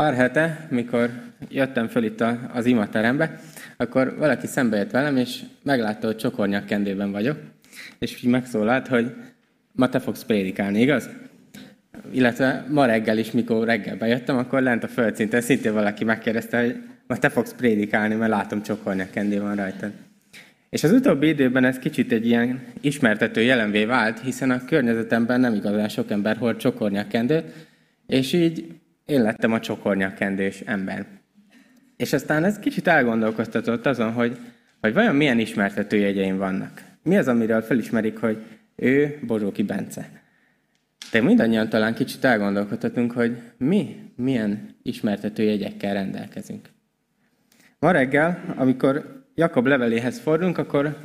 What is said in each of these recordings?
Pár hete, mikor jöttem föl itt az imaterembe, akkor valaki szembe jött velem, és meglátta, hogy csokornyak kendében vagyok, és így megszólalt, hogy ma te fogsz prédikálni, igaz? Illetve ma reggel is, mikor reggel bejöttem, akkor lent a földszinten szintén valaki megkérdezte, hogy ma te fogsz prédikálni, mert látom csokornyak kendé rajtad. És az utóbbi időben ez kicsit egy ilyen ismertető jelenvé vált, hiszen a környezetemben nem igazán sok ember hord csokornyak kendőt, és így én lettem a csokornyakendős ember. És aztán ez kicsit elgondolkoztatott azon, hogy, hogy vajon milyen ismertetőjegyeim vannak. Mi az, amiről felismerik, hogy ő Bozsóki Bence. De mindannyian talán kicsit elgondolkodhatunk, hogy mi milyen ismertetőjegyekkel rendelkezünk. Ma reggel, amikor Jakab leveléhez fordulunk, akkor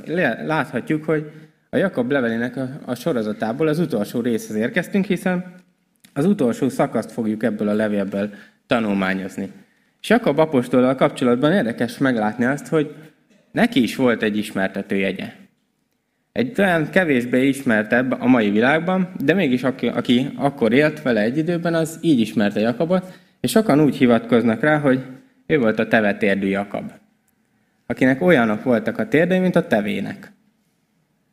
láthatjuk, hogy a Jakab levelének a, a sorozatából az utolsó részhez érkeztünk, hiszen az utolsó szakaszt fogjuk ebből a levélből tanulmányozni. És Jakab apostollal kapcsolatban érdekes meglátni azt, hogy neki is volt egy ismertető jegye. Egy olyan kevésbé ismertebb a mai világban, de mégis aki, aki akkor élt vele egy időben, az így ismerte Jakabot, és sokan úgy hivatkoznak rá, hogy ő volt a teve térdű Jakab. Akinek olyanok voltak a térdei, mint a tevének.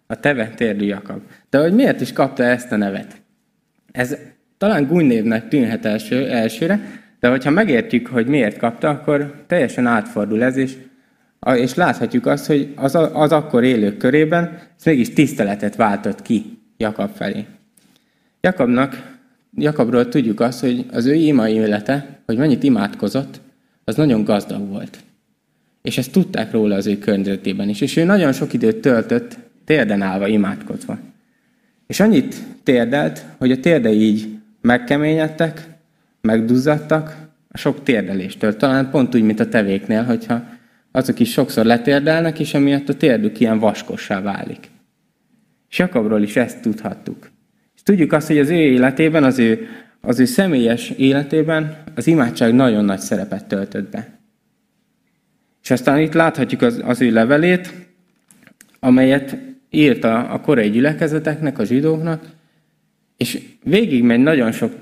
A teve térdű Jakab. De hogy miért is kapta ezt a nevet? Ez talán gúnynévnek tűnhet első, elsőre, de hogyha megértjük, hogy miért kapta, akkor teljesen átfordul ez, és, és láthatjuk azt, hogy az, az akkor élők körében ez mégis tiszteletet váltott ki Jakab felé. Jakabnak, Jakabról tudjuk azt, hogy az ő ima élete, hogy mennyit imádkozott, az nagyon gazdag volt. És ezt tudták róla az ő környezetében is. És ő nagyon sok időt töltött térden állva imádkozva. És annyit térdelt, hogy a térdei így megkeményedtek, megduzzadtak a sok térdeléstől. Talán pont úgy, mint a tevéknél, hogyha azok is sokszor letérdelnek, és emiatt a térdük ilyen vaskossá válik. És Jakabról is ezt tudhattuk. És tudjuk azt, hogy az ő életében, az ő, az ő személyes életében az imádság nagyon nagy szerepet töltött be. És aztán itt láthatjuk az, az ő levelét, amelyet írta a korai gyülekezeteknek, a zsidóknak, és végigmegy nagyon sok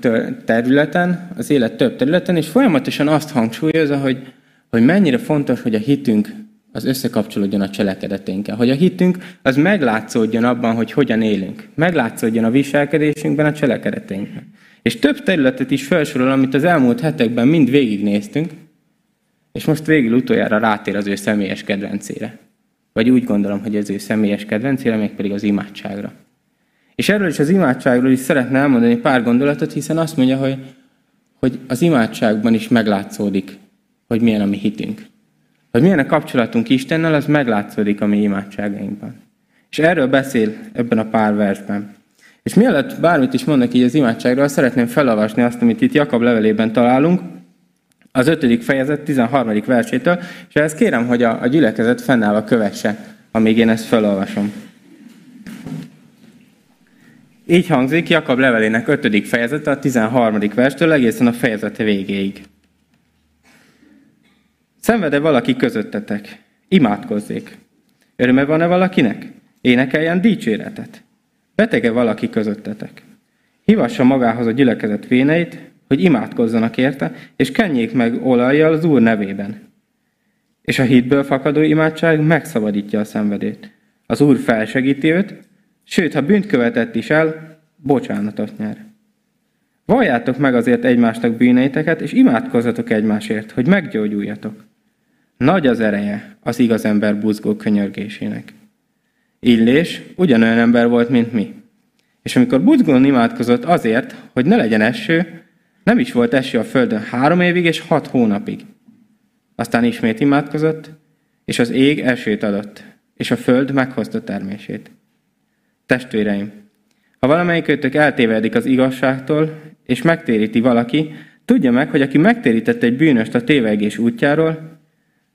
területen, az élet több területen, és folyamatosan azt hangsúlyozza, hogy, hogy mennyire fontos, hogy a hitünk az összekapcsolódjon a cselekedeténkkel. Hogy a hitünk az meglátszódjon abban, hogy hogyan élünk. Meglátszódjon a viselkedésünkben, a cselekedeteinkben. És több területet is felsorol, amit az elmúlt hetekben mind végignéztünk, és most végül utoljára rátér az ő személyes kedvencére. Vagy úgy gondolom, hogy az ő személyes kedvencére, mégpedig az imádságra. És erről is az imádságról is szeretne elmondani pár gondolatot, hiszen azt mondja, hogy, hogy az imádságban is meglátszódik, hogy milyen a mi hitünk. Hogy milyen a kapcsolatunk Istennel, az meglátszódik a mi imádságainkban. És erről beszél ebben a pár versben. És mielőtt bármit is mondok így az imádságról, szeretném felolvasni azt, amit itt Jakab levelében találunk, az ötödik fejezet 13. versétől, és ezt kérem, hogy a, a gyülekezet fennállva kövesse, amíg én ezt felolvasom. Így hangzik Jakab levelének 5. fejezete a 13. verstől egészen a fejezete végéig. Szenvede valaki közöttetek? Imádkozzék. Öröme van-e valakinek? Énekeljen dicséretet. Betege valaki közöttetek? Hívassa magához a gyülekezet véneit, hogy imádkozzanak érte, és kenjék meg olajjal az Úr nevében. És a hitből fakadó imádság megszabadítja a szenvedét. Az Úr felsegíti őt, Sőt, ha bűnt követett is el, bocsánatot nyer. Valljátok meg azért egymásnak bűneiteket, és imádkozzatok egymásért, hogy meggyógyuljatok. Nagy az ereje az igaz ember buzgó könyörgésének. Illés ugyanolyan ember volt, mint mi. És amikor buzgón imádkozott azért, hogy ne legyen eső, nem is volt eső a földön három évig és hat hónapig. Aztán ismét imádkozott, és az ég esőt adott, és a föld meghozta termését. Testvéreim, ha valamelyikőtök eltévedik az igazságtól, és megtéríti valaki, tudja meg, hogy aki megtérített egy bűnöst a tévegés útjáról,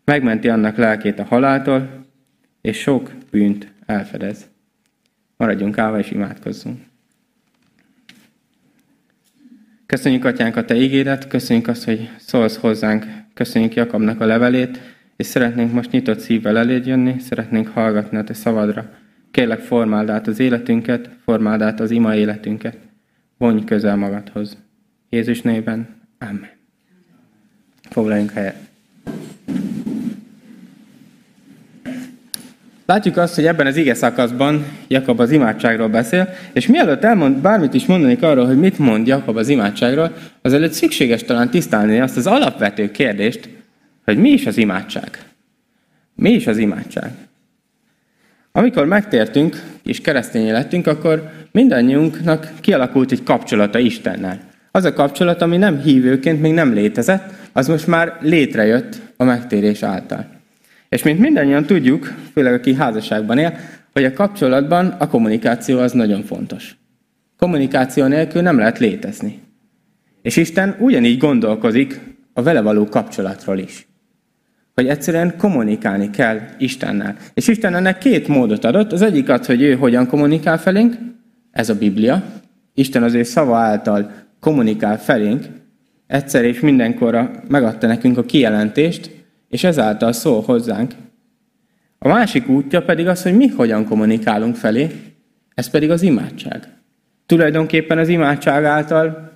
megmenti annak lelkét a haláltól, és sok bűnt elfedez. Maradjunk állva és imádkozzunk. Köszönjük, Atyánk, a Te ígéret, köszönjük azt, hogy szólsz hozzánk, köszönjük Jakabnak a levelét, és szeretnénk most nyitott szívvel eléd jönni, szeretnénk hallgatni a Te szavadra. Kérlek, formáld át az életünket, formáld át az ima életünket. Vonj közel magadhoz. Jézus néven. Amen. Foglaljunk helyet. Látjuk azt, hogy ebben az ige szakaszban Jakab az imádságról beszél, és mielőtt elmond, bármit is mondanék arról, hogy mit mond Jakab az imádságról, azelőtt szükséges talán tisztálni azt az alapvető kérdést, hogy mi is az imádság. Mi is az imádság? Amikor megtértünk és keresztény lettünk, akkor mindannyiunknak kialakult egy kapcsolata Istennel. Az a kapcsolat, ami nem hívőként még nem létezett, az most már létrejött a megtérés által. És mint mindannyian tudjuk, főleg aki házasságban él, hogy a kapcsolatban a kommunikáció az nagyon fontos. Kommunikáció nélkül nem lehet létezni. És Isten ugyanígy gondolkozik a vele való kapcsolatról is. Hogy egyszerűen kommunikálni kell Istennel. És Isten ennek két módot adott. Az egyik az, hogy ő hogyan kommunikál felénk, ez a Biblia. Isten az ő szava által kommunikál felénk, egyszer és mindenkorra megadta nekünk a kijelentést, és ezáltal szól hozzánk. A másik útja pedig az, hogy mi hogyan kommunikálunk felé, ez pedig az imádság. Tulajdonképpen az imádság által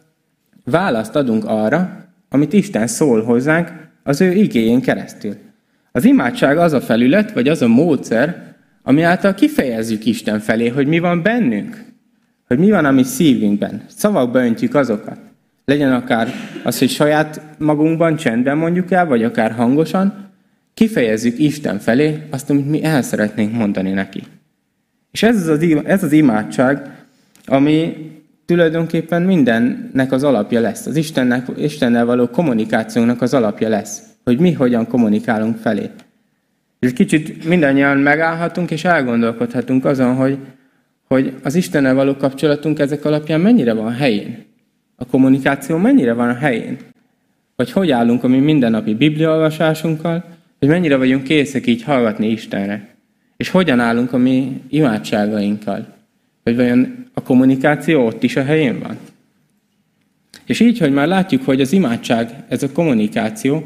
választ adunk arra, amit Isten szól hozzánk az ő igényén keresztül. Az imádság az a felület, vagy az a módszer, ami által kifejezzük Isten felé, hogy mi van bennünk, hogy mi van a mi szívünkben. Szavakba öntjük azokat. Legyen akár az, hogy saját magunkban csendben mondjuk el, vagy akár hangosan, kifejezzük Isten felé azt, amit mi el szeretnénk mondani neki. És ez az, ez az imádság, ami tulajdonképpen mindennek az alapja lesz. Az Istennek, Istennel való kommunikációnak az alapja lesz. Hogy mi hogyan kommunikálunk felé. És kicsit mindannyian megállhatunk és elgondolkodhatunk azon, hogy, hogy az Istennel való kapcsolatunk ezek alapján mennyire van helyén. A kommunikáció mennyire van a helyén? Vagy hogy állunk a mi mindennapi bibliaolvasásunkkal, hogy mennyire vagyunk készek így hallgatni Istenre? És hogyan állunk a mi imádságainkkal? Hogy vajon a kommunikáció ott is a helyén van? És így, hogy már látjuk, hogy az imádság, ez a kommunikáció,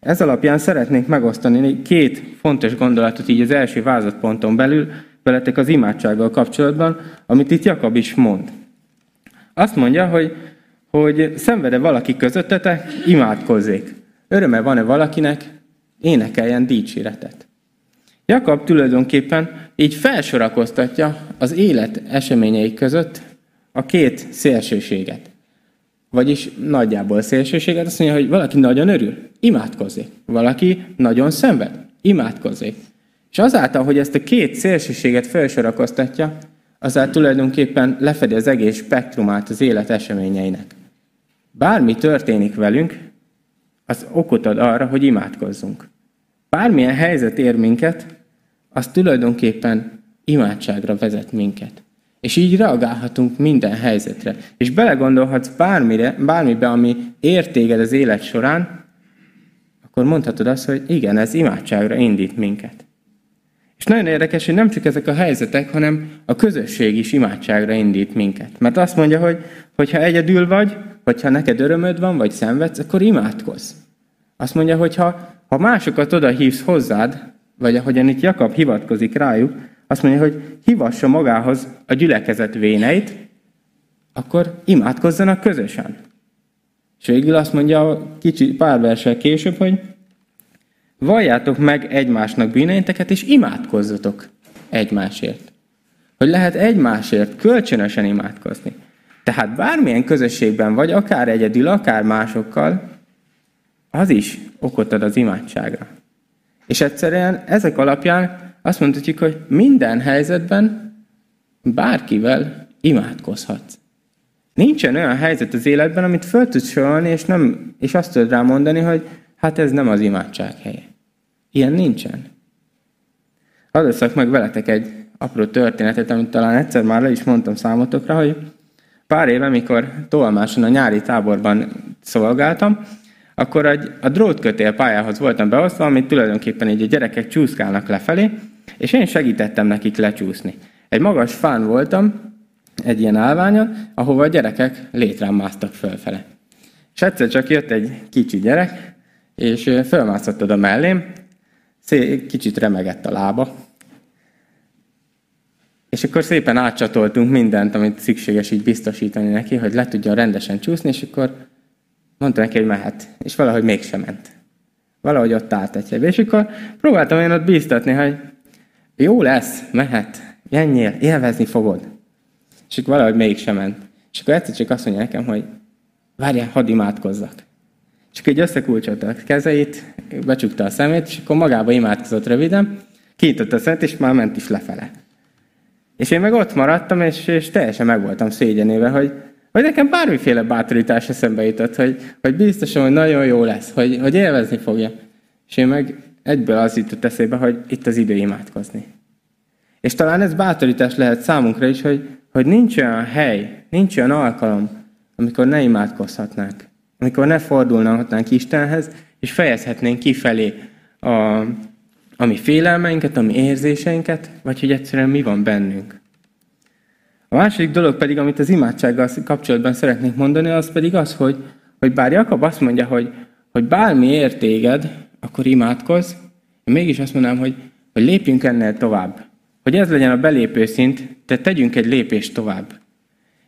ez alapján szeretnénk megosztani két fontos gondolatot így az első vázatponton belül, veletek az imádsággal kapcsolatban, amit itt Jakab is mond. Azt mondja, hogy hogy szenvede valaki közöttetek, imádkozzék. Öröme van-e valakinek, énekeljen dicséretet. Jakab tulajdonképpen így felsorakoztatja az élet eseményei között a két szélsőséget. Vagyis nagyjából szélsőséget azt mondja, hogy valaki nagyon örül, imádkozzék. Valaki nagyon szenved, imádkozzék. És azáltal, hogy ezt a két szélsőséget felsorakoztatja, azáltal tulajdonképpen lefedi az egész spektrumát az élet eseményeinek. Bármi történik velünk, az okot ad arra, hogy imádkozzunk. Bármilyen helyzet ér minket, az tulajdonképpen imádságra vezet minket. És így reagálhatunk minden helyzetre. És belegondolhatsz bármire, bármibe, ami ér az élet során, akkor mondhatod azt, hogy igen, ez imádságra indít minket. És nagyon érdekes, hogy nem csak ezek a helyzetek, hanem a közösség is imádságra indít minket. Mert azt mondja, hogy, hogy ha egyedül vagy, vagy ha neked örömöd van, vagy szenvedsz, akkor imádkozz. Azt mondja, hogy ha, ha másokat oda hívsz hozzád, vagy ahogyan itt Jakab hivatkozik rájuk, azt mondja, hogy hivassa magához a gyülekezet véneit, akkor imádkozzanak közösen. És végül azt mondja kicsi pár versel később, hogy valljátok meg egymásnak bűneinteket, és imádkozzatok egymásért. Hogy lehet egymásért kölcsönösen imádkozni. Tehát bármilyen közösségben vagy, akár egyedül, akár másokkal, az is okot ad az imádságra. És egyszerűen ezek alapján azt mondhatjuk, hogy minden helyzetben bárkivel imádkozhatsz. Nincsen olyan helyzet az életben, amit föl tudsz sorolni, és, nem, és azt tudod rá mondani, hogy hát ez nem az imádság helye. Ilyen nincsen. Hadd meg veletek egy apró történetet, amit talán egyszer már le is mondtam számotokra, hogy Pár éve, amikor tolmáson a nyári táborban szolgáltam, akkor egy, a drótkötél pályához voltam beosztva, amit tulajdonképpen így a gyerekek csúszkálnak lefelé, és én segítettem nekik lecsúszni. Egy magas fán voltam, egy ilyen állványon, ahova a gyerekek létrán másztak fölfele. És egyszer csak jött egy kicsi gyerek, és fölmászott oda mellém, kicsit remegett a lába, és akkor szépen átcsatoltunk mindent, amit szükséges így biztosítani neki, hogy le tudjon rendesen csúszni, és akkor mondta neki, hogy mehet. És valahogy mégsem ment. Valahogy ott állt egy És akkor próbáltam én ott bíztatni, hogy jó lesz, mehet, menjél, élvezni fogod. És akkor valahogy mégsem ment. És akkor egyszer csak azt mondja nekem, hogy várjál, hadd imádkozzak. És akkor így összekulcsolta a kezeit, becsukta a szemét, és akkor magába imádkozott röviden, kinyitotta a szemét, és már ment is lefele. És én meg ott maradtam, és, és teljesen meg voltam szégyenéve, hogy, hogy nekem bármiféle bátorítás eszembe jutott, hogy, hogy biztosan, hogy nagyon jó lesz, hogy, hogy élvezni fogja. És én meg egyből az jutott eszébe, hogy itt az idő imádkozni. És talán ez bátorítás lehet számunkra is, hogy, hogy nincs olyan hely, nincs olyan alkalom, amikor ne imádkozhatnánk. Amikor ne fordulnánk Istenhez, és fejezhetnénk kifelé a, a mi félelmeinket, a mi érzéseinket, vagy hogy egyszerűen mi van bennünk. A második dolog pedig, amit az imádsággal kapcsolatban szeretnék mondani, az pedig az, hogy, hogy bár Jakab azt mondja, hogy, hogy bármi értéged, akkor imádkozz, én mégis azt mondanám, hogy, hogy lépjünk ennél tovább. Hogy ez legyen a belépő szint, de tegyünk egy lépést tovább.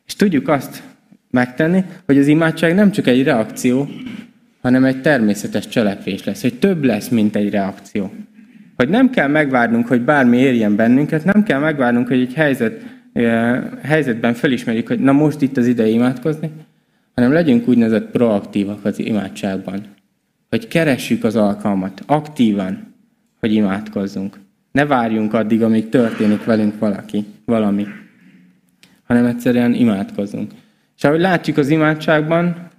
És tudjuk azt megtenni, hogy az imádság nem csak egy reakció, hanem egy természetes cselekvés lesz, hogy több lesz, mint egy reakció. Hogy nem kell megvárnunk, hogy bármi érjen bennünket, nem kell megvárnunk, hogy egy helyzet, helyzetben felismerjük, hogy na most itt az ide imádkozni, hanem legyünk úgynevezett proaktívak az imádságban. Hogy keressük az alkalmat, aktívan, hogy imádkozzunk. Ne várjunk addig, amíg történik velünk valaki, valami, hanem egyszerűen imádkozzunk. És ahogy látjuk az imádságban,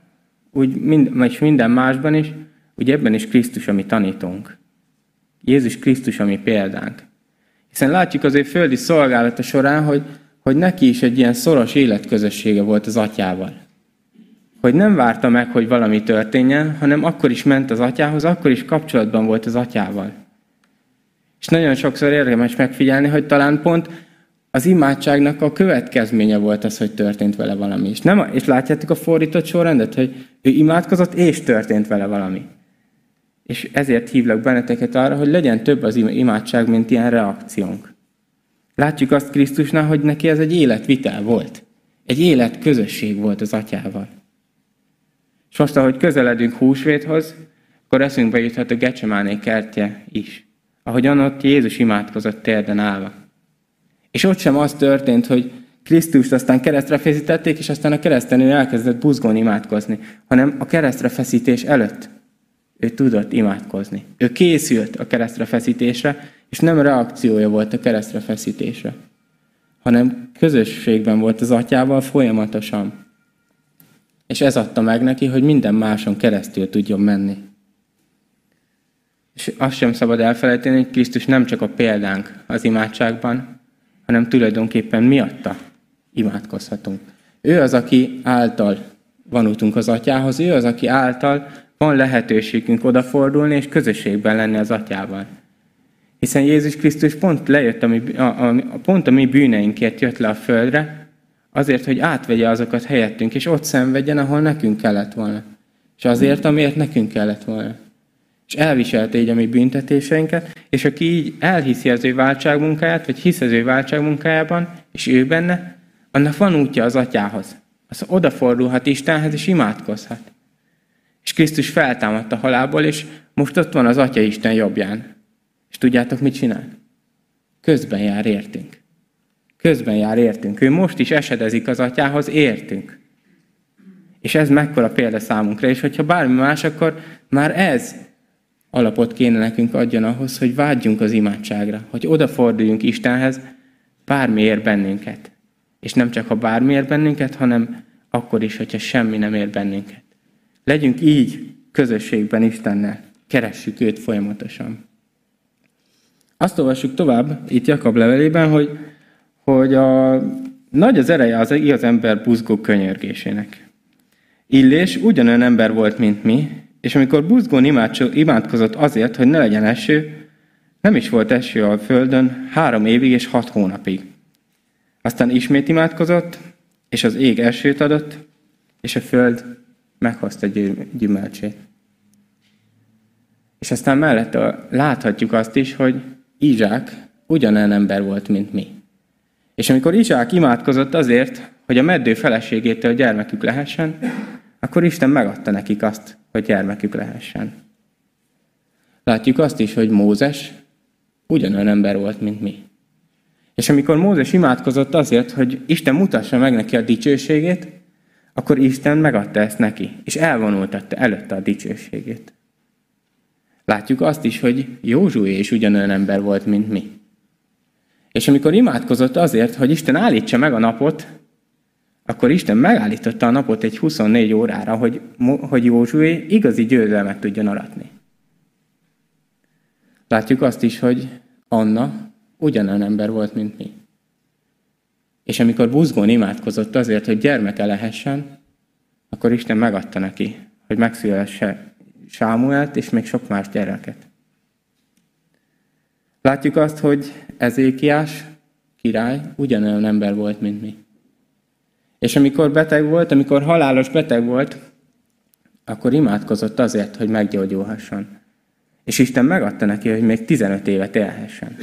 úgy mind, és minden másban is, úgy ebben is Krisztus, ami tanítunk. Jézus Krisztus, ami példánk. Hiszen látjuk az ő földi szolgálata során, hogy, hogy neki is egy ilyen szoros életközössége volt az atyával. Hogy nem várta meg, hogy valami történjen, hanem akkor is ment az atyához, akkor is kapcsolatban volt az atyával. És nagyon sokszor érdemes megfigyelni, hogy talán pont az imádságnak a következménye volt az, hogy történt vele valami. És, nem, és látjátok a fordított sorrendet, hogy ő imádkozott, és történt vele valami. És ezért hívlak benneteket arra, hogy legyen több az imádság, mint ilyen reakciónk. Látjuk azt Krisztusnál, hogy neki ez egy életvitel volt. Egy életközösség volt az atyával. És most, ahogy közeledünk húsvéthoz, akkor eszünkbe juthat a Gecsemáné kertje is. Ahogyan ott Jézus imádkozott térden állva. És ott sem az történt, hogy Krisztust aztán keresztre feszítették, és aztán a kereszten ő elkezdett buzgón imádkozni, hanem a keresztre feszítés előtt ő tudott imádkozni. Ő készült a keresztre feszítésre, és nem reakciója volt a keresztre feszítésre, hanem közösségben volt az atyával folyamatosan. És ez adta meg neki, hogy minden máson keresztül tudjon menni. És azt sem szabad elfelejteni, hogy Krisztus nem csak a példánk az imádságban, hanem tulajdonképpen miatta imádkozhatunk. Ő az, aki által van útunk az atyához, ő az, aki által van lehetőségünk odafordulni és közösségben lenni az atyával. Hiszen Jézus Krisztus pont lejött, ami, a, a, pont a mi bűneinkért jött le a földre, azért, hogy átvegye azokat helyettünk, és ott szenvedjen, ahol nekünk kellett volna. És azért, amiért nekünk kellett volna és elviselte így a mi büntetéseinket, és aki így elhiszi az ő váltságmunkáját, vagy hisz az ő váltságmunkájában, és ő benne, annak van útja az atyához. Az odafordulhat Istenhez, és imádkozhat. És Krisztus feltámadt a halálból, és most ott van az Atya Isten jobbján. És tudjátok, mit csinál? Közben jár értünk. Közben jár értünk. Ő most is esedezik az atyához, értünk. És ez mekkora példa számunkra, és hogyha bármi más, akkor már ez alapot kéne nekünk adjon ahhoz, hogy vágyjunk az imádságra, hogy odaforduljunk Istenhez, bármi ér bennünket. És nem csak ha bármi ér bennünket, hanem akkor is, hogyha semmi nem ér bennünket. Legyünk így közösségben Istennel, keressük őt folyamatosan. Azt olvassuk tovább itt Jakab levelében, hogy, hogy a, nagy az ereje az igaz ember buzgó könyörgésének. Illés ugyanolyan ember volt, mint mi, és amikor buzgón imádkozott azért, hogy ne legyen eső, nem is volt eső a földön három évig és hat hónapig. Aztán ismét imádkozott, és az ég esőt adott, és a föld meghozta gyümölcsét. És aztán mellette láthatjuk azt is, hogy Izsák ugyanolyan ember volt, mint mi. És amikor Izsák imádkozott azért, hogy a meddő feleségétől gyermekük lehessen, akkor Isten megadta nekik azt, hogy gyermekük lehessen. Látjuk azt is, hogy Mózes ugyanolyan ember volt, mint mi. És amikor Mózes imádkozott azért, hogy Isten mutassa meg neki a dicsőségét, akkor Isten megadta ezt neki, és elvonultatta előtte a dicsőségét. Látjuk azt is, hogy Józsué is ugyanolyan ember volt, mint mi. És amikor imádkozott azért, hogy Isten állítsa meg a napot, akkor Isten megállította a napot egy 24 órára, hogy, hogy Józsué igazi győzelmet tudjon aratni. Látjuk azt is, hogy Anna ugyanolyan ember volt, mint mi. És amikor buzgón imádkozott azért, hogy gyermeke lehessen, akkor Isten megadta neki, hogy megszülesse Sámuelt és még sok más gyereket. Látjuk azt, hogy Ezékiás király ugyanolyan ember volt, mint mi. És amikor beteg volt, amikor halálos beteg volt, akkor imádkozott azért, hogy meggyógyulhasson. És Isten megadta neki, hogy még 15 évet élhessen.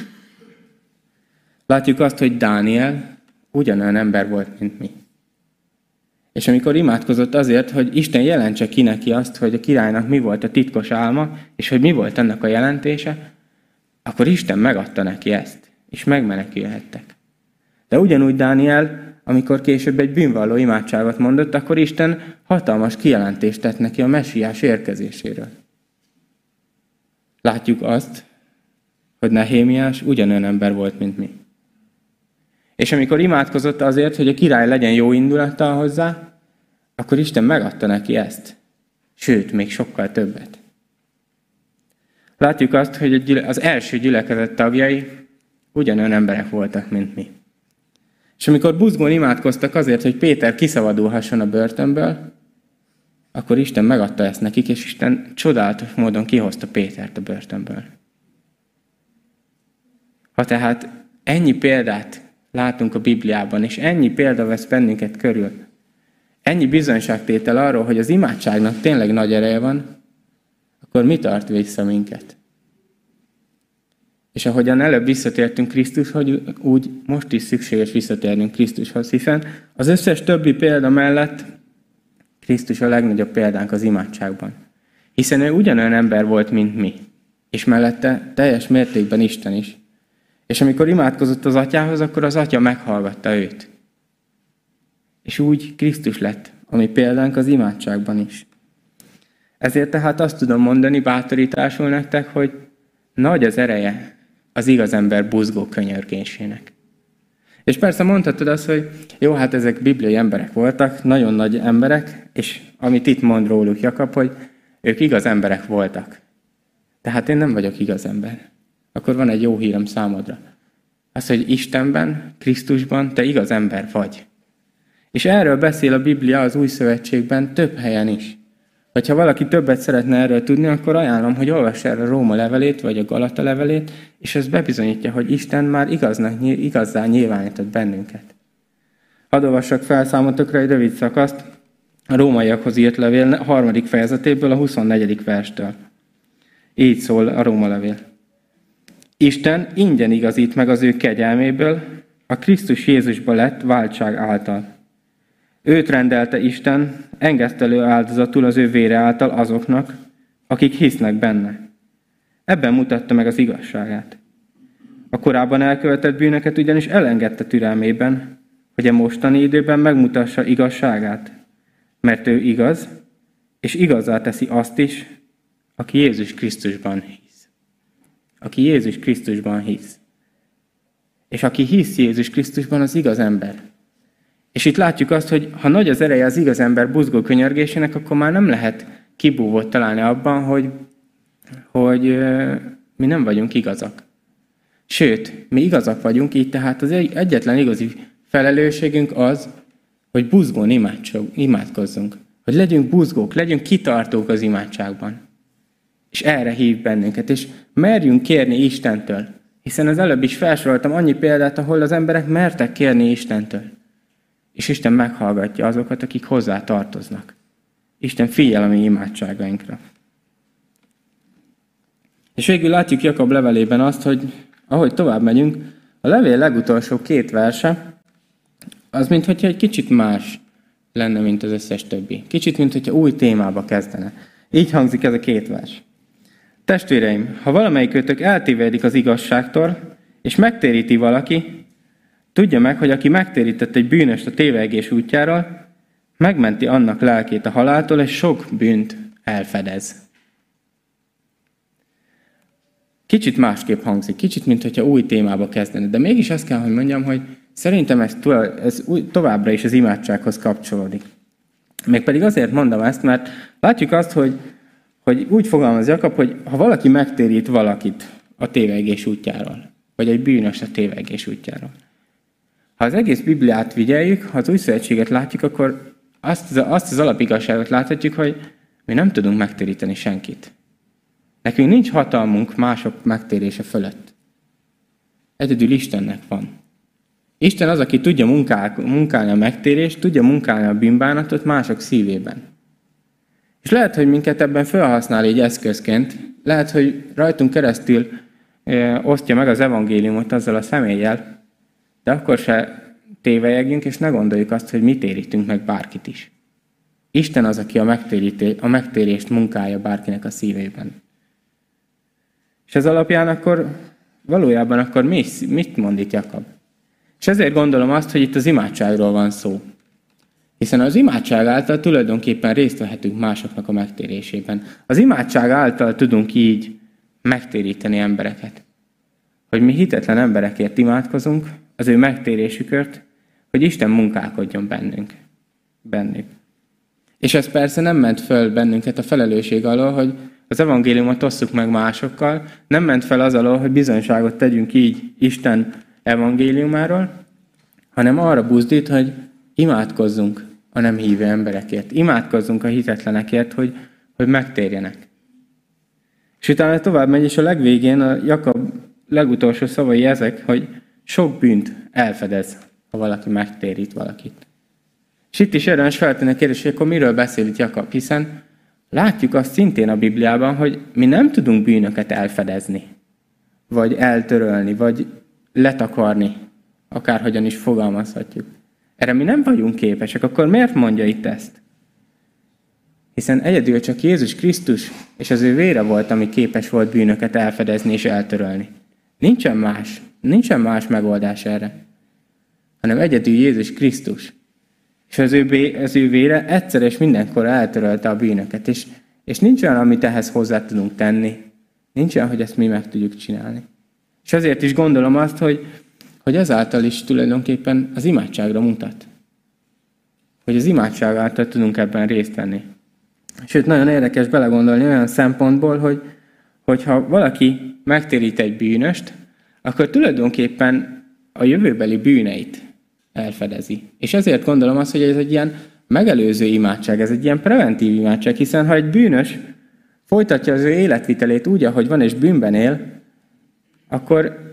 Látjuk azt, hogy Dániel ugyanolyan ember volt, mint mi. És amikor imádkozott azért, hogy Isten jelentse ki neki azt, hogy a királynak mi volt a titkos álma, és hogy mi volt ennek a jelentése, akkor Isten megadta neki ezt, és megmenekülhettek. De ugyanúgy Dániel, amikor később egy bűnvalló imádságot mondott, akkor Isten hatalmas kijelentést tett neki a messiás érkezéséről. Látjuk azt, hogy Nehémiás ugyanolyan ember volt, mint mi. És amikor imádkozott azért, hogy a király legyen jó indulattal hozzá, akkor Isten megadta neki ezt. Sőt, még sokkal többet. Látjuk azt, hogy az első gyülekezet tagjai ugyanolyan emberek voltak, mint mi. És amikor buzgón imádkoztak azért, hogy Péter kiszabadulhasson a börtönből, akkor Isten megadta ezt nekik, és Isten csodálatos módon kihozta Pétert a börtönből. Ha tehát ennyi példát látunk a Bibliában, és ennyi példa vesz bennünket körül, ennyi bizonyságtétel arról, hogy az imádságnak tényleg nagy ereje van, akkor mi tart vissza minket? És ahogyan előbb visszatértünk Krisztushoz, úgy most is szükséges visszatérnünk Krisztushoz, hiszen az összes többi példa mellett Krisztus a legnagyobb példánk az imádságban. Hiszen ő ugyanolyan ember volt, mint mi, és mellette teljes mértékben Isten is. És amikor imádkozott az atyához, akkor az atya meghallgatta őt. És úgy Krisztus lett, ami példánk az imádságban is. Ezért tehát azt tudom mondani bátorításul nektek, hogy nagy az ereje az igaz ember buzgó könyörgésének. És persze mondhatod azt, hogy jó, hát ezek bibliai emberek voltak, nagyon nagy emberek, és amit itt mond róluk Jakab, hogy ők igaz emberek voltak. Tehát én nem vagyok igaz ember. Akkor van egy jó hírem számodra. Az, hogy Istenben, Krisztusban te igaz ember vagy. És erről beszél a Biblia az Új Szövetségben több helyen is. Hogyha valaki többet szeretne erről tudni, akkor ajánlom, hogy olvass el a Róma levelét, vagy a Galata levelét, és ez bebizonyítja, hogy Isten már igaznak, igazzá nyilvánított bennünket. Hadd olvassak fel számotokra egy rövid szakaszt a rómaiakhoz írt levél harmadik fejezetéből, a 24. verstől. Így szól a Róma levél. Isten ingyen igazít meg az ő kegyelméből, a Krisztus Jézusba lett váltság által Őt rendelte Isten engesztelő áldozatul az ő vére által azoknak, akik hisznek benne. Ebben mutatta meg az igazságát. A korábban elkövetett bűnöket ugyanis elengedte türelmében, hogy a mostani időben megmutassa igazságát, mert ő igaz, és igazá teszi azt is, aki Jézus Krisztusban hisz. Aki Jézus Krisztusban hisz. És aki hisz Jézus Krisztusban, az igaz ember. És itt látjuk azt, hogy ha nagy az ereje az igaz ember buzgó könyörgésének, akkor már nem lehet kibúvót találni abban, hogy, hogy mi nem vagyunk igazak. Sőt, mi igazak vagyunk, így tehát az egyetlen igazi felelősségünk az, hogy buzgón imádkozzunk. Hogy legyünk buzgók, legyünk kitartók az imádságban. És erre hív bennünket, és merjünk kérni Istentől. Hiszen az előbb is felsoroltam annyi példát, ahol az emberek mertek kérni Istentől. És Isten meghallgatja azokat, akik hozzá tartoznak. Isten figyel a mi imádságainkra. És végül látjuk Jakab levelében azt, hogy ahogy tovább megyünk, a levél legutolsó két verse, az mintha egy kicsit más lenne, mint az összes többi. Kicsit, mint hogyha új témába kezdene. Így hangzik ez a két vers. Testvéreim, ha valamelyikőtök eltévedik az igazságtól, és megtéríti valaki, tudja meg, hogy aki megtérített egy bűnöst a tévegés útjáról, megmenti annak lelkét a haláltól, és sok bűnt elfedez. Kicsit másképp hangzik, kicsit, mint hogyha új témába kezdene, de mégis azt kell, hogy mondjam, hogy szerintem ez, ez továbbra is az imádsághoz kapcsolódik. Mégpedig azért mondom ezt, mert látjuk azt, hogy, hogy úgy fogalmaz Jakab, hogy ha valaki megtérít valakit a tévegés útjáról, vagy egy bűnös a tévegés útjáról. Ha az egész Bibliát vigyeljük, ha az új szövetséget látjuk, akkor azt, azt az alapigazságot láthatjuk, hogy mi nem tudunk megtéríteni senkit. Nekünk nincs hatalmunk mások megtérése fölött. Egyedül Istennek van. Isten az, aki tudja munkál, munkálni a megtérést, tudja munkálni a bűnbánatot mások szívében. És lehet, hogy minket ebben felhasznál egy eszközként, lehet, hogy rajtunk keresztül osztja meg az evangéliumot azzal a személlyel, de akkor se tévejegjünk, és ne gondoljuk azt, hogy mi térítünk meg bárkit is. Isten az, aki a, a megtérést munkálja bárkinek a szívében. És ez alapján akkor valójában akkor mi, mit mond itt Jakab? És ezért gondolom azt, hogy itt az imádságról van szó. Hiszen az imádság által tulajdonképpen részt vehetünk másoknak a megtérésében. Az imádság által tudunk így megtéríteni embereket. Hogy mi hitetlen emberekért imádkozunk, az ő megtérésükért, hogy Isten munkálkodjon bennünk. bennük. És ez persze nem ment föl bennünket a felelősség alól, hogy az evangéliumot osszuk meg másokkal, nem ment fel az alól, hogy bizonyságot tegyünk így Isten evangéliumáról, hanem arra buzdít, hogy imádkozzunk a nem hívő emberekért. Imádkozzunk a hitetlenekért, hogy, hogy megtérjenek. És utána tovább megy, és a legvégén a Jakab legutolsó szavai ezek, hogy sok bűnt elfedez, ha valaki megtérít valakit. És itt is érdemes feltenni a kérdést, hogy akkor miről beszél itt Jakab, hiszen látjuk azt szintén a Bibliában, hogy mi nem tudunk bűnöket elfedezni, vagy eltörölni, vagy letakarni, akárhogyan is fogalmazhatjuk. Erre mi nem vagyunk képesek, akkor miért mondja itt ezt? Hiszen egyedül csak Jézus Krisztus és az ő vére volt, ami képes volt bűnöket elfedezni és eltörölni. Nincsen más, nincsen más megoldás erre, hanem egyedül Jézus Krisztus. És az ő, az ő vére egyszer és mindenkor eltörölte a bűnöket, és, és nincs olyan, amit ehhez hozzá tudunk tenni. Nincs olyan, hogy ezt mi meg tudjuk csinálni. És azért is gondolom azt, hogy, hogy ezáltal is tulajdonképpen az imádságra mutat. Hogy az imádság által tudunk ebben részt venni. Sőt, nagyon érdekes belegondolni olyan szempontból, hogy hogyha valaki megtérít egy bűnöst, akkor tulajdonképpen a jövőbeli bűneit elfedezi. És ezért gondolom azt, hogy ez egy ilyen megelőző imádság, ez egy ilyen preventív imádság, hiszen ha egy bűnös folytatja az ő életvitelét úgy, ahogy van, és bűnben él, akkor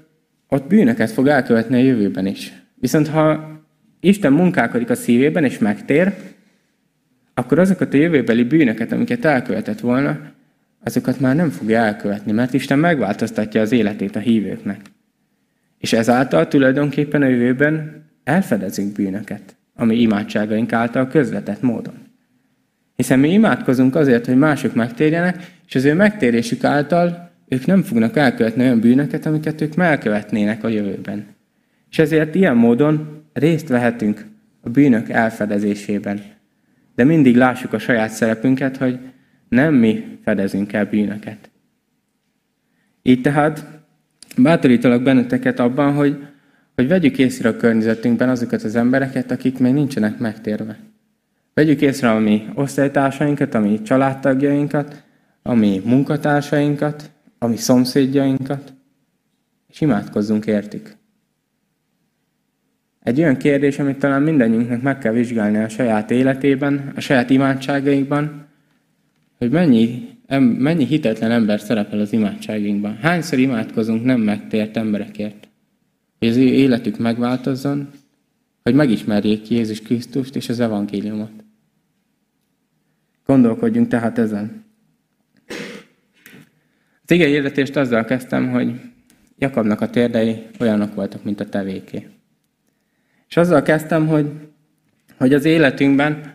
ott bűnöket fog elkövetni a jövőben is. Viszont ha Isten munkálkodik a szívében és megtér, akkor azokat a jövőbeli bűnöket, amiket elkövetett volna, azokat már nem fogja elkövetni, mert Isten megváltoztatja az életét a hívőknek. És ezáltal tulajdonképpen a jövőben elfedezünk bűnöket, ami imádságaink által közvetett módon. Hiszen mi imádkozunk azért, hogy mások megtérjenek, és az ő megtérésük által ők nem fognak elkövetni olyan bűnöket, amiket ők elkövetnének a jövőben. És ezért ilyen módon részt vehetünk a bűnök elfedezésében. De mindig lássuk a saját szerepünket, hogy nem mi fedezünk el bűnöket. Így tehát bátorítalak benneteket abban, hogy, hogy vegyük észre a környezetünkben azokat az embereket, akik még nincsenek megtérve. Vegyük észre a mi osztálytársainkat, a mi családtagjainkat, a mi munkatársainkat, a mi szomszédjainkat, és imádkozzunk értük. Egy olyan kérdés, amit talán mindannyiunknak meg kell vizsgálni a saját életében, a saját imádságaikban, hogy mennyi, mennyi hitetlen ember szerepel az imádságainkban. Hányszor imádkozunk nem megtért emberekért? Hogy az ő életük megváltozzon, hogy megismerjék Jézus Krisztust és az evangéliumot. Gondolkodjunk tehát ezen. Az ige hirdetést azzal kezdtem, hogy Jakabnak a térdei olyanok voltak, mint a tevéké. És azzal kezdtem, hogy, hogy az életünkben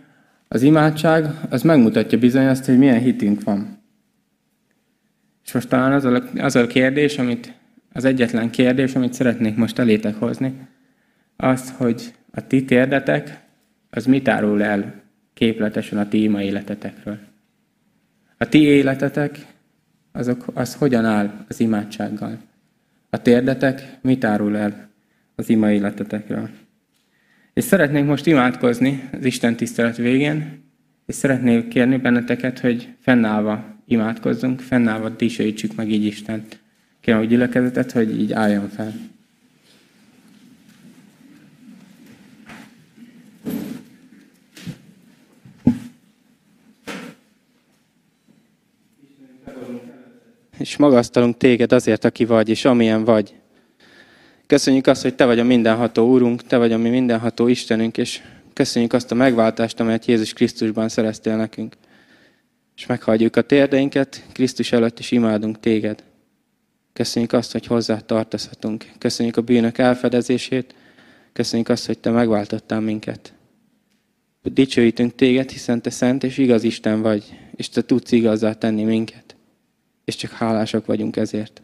az imádság az megmutatja bizony azt, hogy milyen hitünk van. És most talán az a, az a kérdés, amit, az egyetlen kérdés, amit szeretnék most elétek hozni, az, hogy a ti térdetek, az mit árul el képletesen a ti ima életetekről. A ti életetek, azok, az hogyan áll az imádsággal? A térdetek mit árul el az ima életetekről? És szeretnénk most imádkozni az Isten tisztelet végén, és szeretnék kérni benneteket, hogy fennállva imádkozzunk, fennállva dicsőítsük meg így Istent. Kérem a gyülekezetet, hogy így álljon fel. És magasztalunk téged azért, aki vagy, és amilyen vagy. Köszönjük azt, hogy Te vagy a mindenható Úrunk, Te vagy a mi mindenható Istenünk, és köszönjük azt a megváltást, amelyet Jézus Krisztusban szereztél nekünk. És meghagyjuk a térdeinket Krisztus előtt, és imádunk Téged. Köszönjük azt, hogy hozzá tartozhatunk. Köszönjük a bűnök elfedezését. Köszönjük azt, hogy Te megváltottál minket. Dicsőítünk Téged, hiszen Te szent és igaz Isten vagy, és Te tudsz igazzá tenni minket. És csak hálásak vagyunk ezért.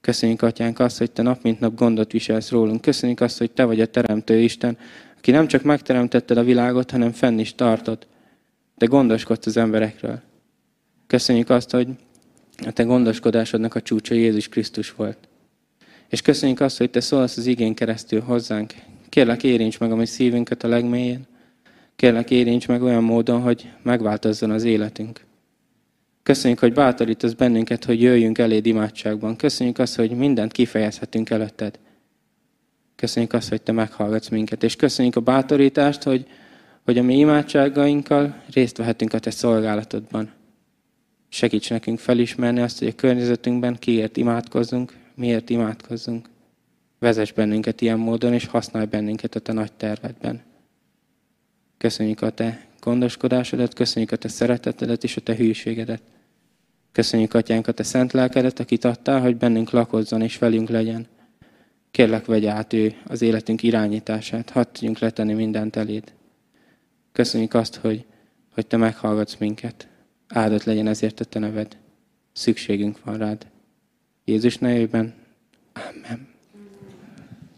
Köszönjük, Atyánk, azt, hogy Te nap mint nap gondot viselsz rólunk. Köszönjük azt, hogy Te vagy a Teremtő Isten, aki nem csak megteremtetted a világot, hanem fenn is tartod. De gondoskodsz az emberekről. Köszönjük azt, hogy a Te gondoskodásodnak a csúcsa Jézus Krisztus volt. És köszönjük azt, hogy Te szólsz az igén keresztül hozzánk. Kérlek, érints meg a mi szívünket a legmélyén. Kérlek, érints meg olyan módon, hogy megváltozzon az életünk. Köszönjük, hogy bátorítasz bennünket, hogy jöjjünk eléd imádságban. Köszönjük azt, hogy mindent kifejezhetünk előtted. Köszönjük azt, hogy Te meghallgatsz minket. És köszönjük a bátorítást, hogy, hogy a mi imádságainkkal részt vehetünk a Te szolgálatodban. Segíts nekünk felismerni azt, hogy a környezetünkben kiért imádkozzunk, miért imádkozzunk. Vezess bennünket ilyen módon, és használj bennünket a Te nagy tervedben. Köszönjük a Te gondoskodásodat, köszönjük a Te szeretetedet és a Te hűségedet. Köszönjük, Atyánk, a Te szent lelkedet, akit adtál, hogy bennünk lakozzon és velünk legyen. Kérlek, vegy át ő az életünk irányítását, hadd tudjunk letenni mindent eléd. Köszönjük azt, hogy, hogy Te meghallgatsz minket. Áldott legyen ezért a Te neved. Szükségünk van rád. Jézus nevében. Amen.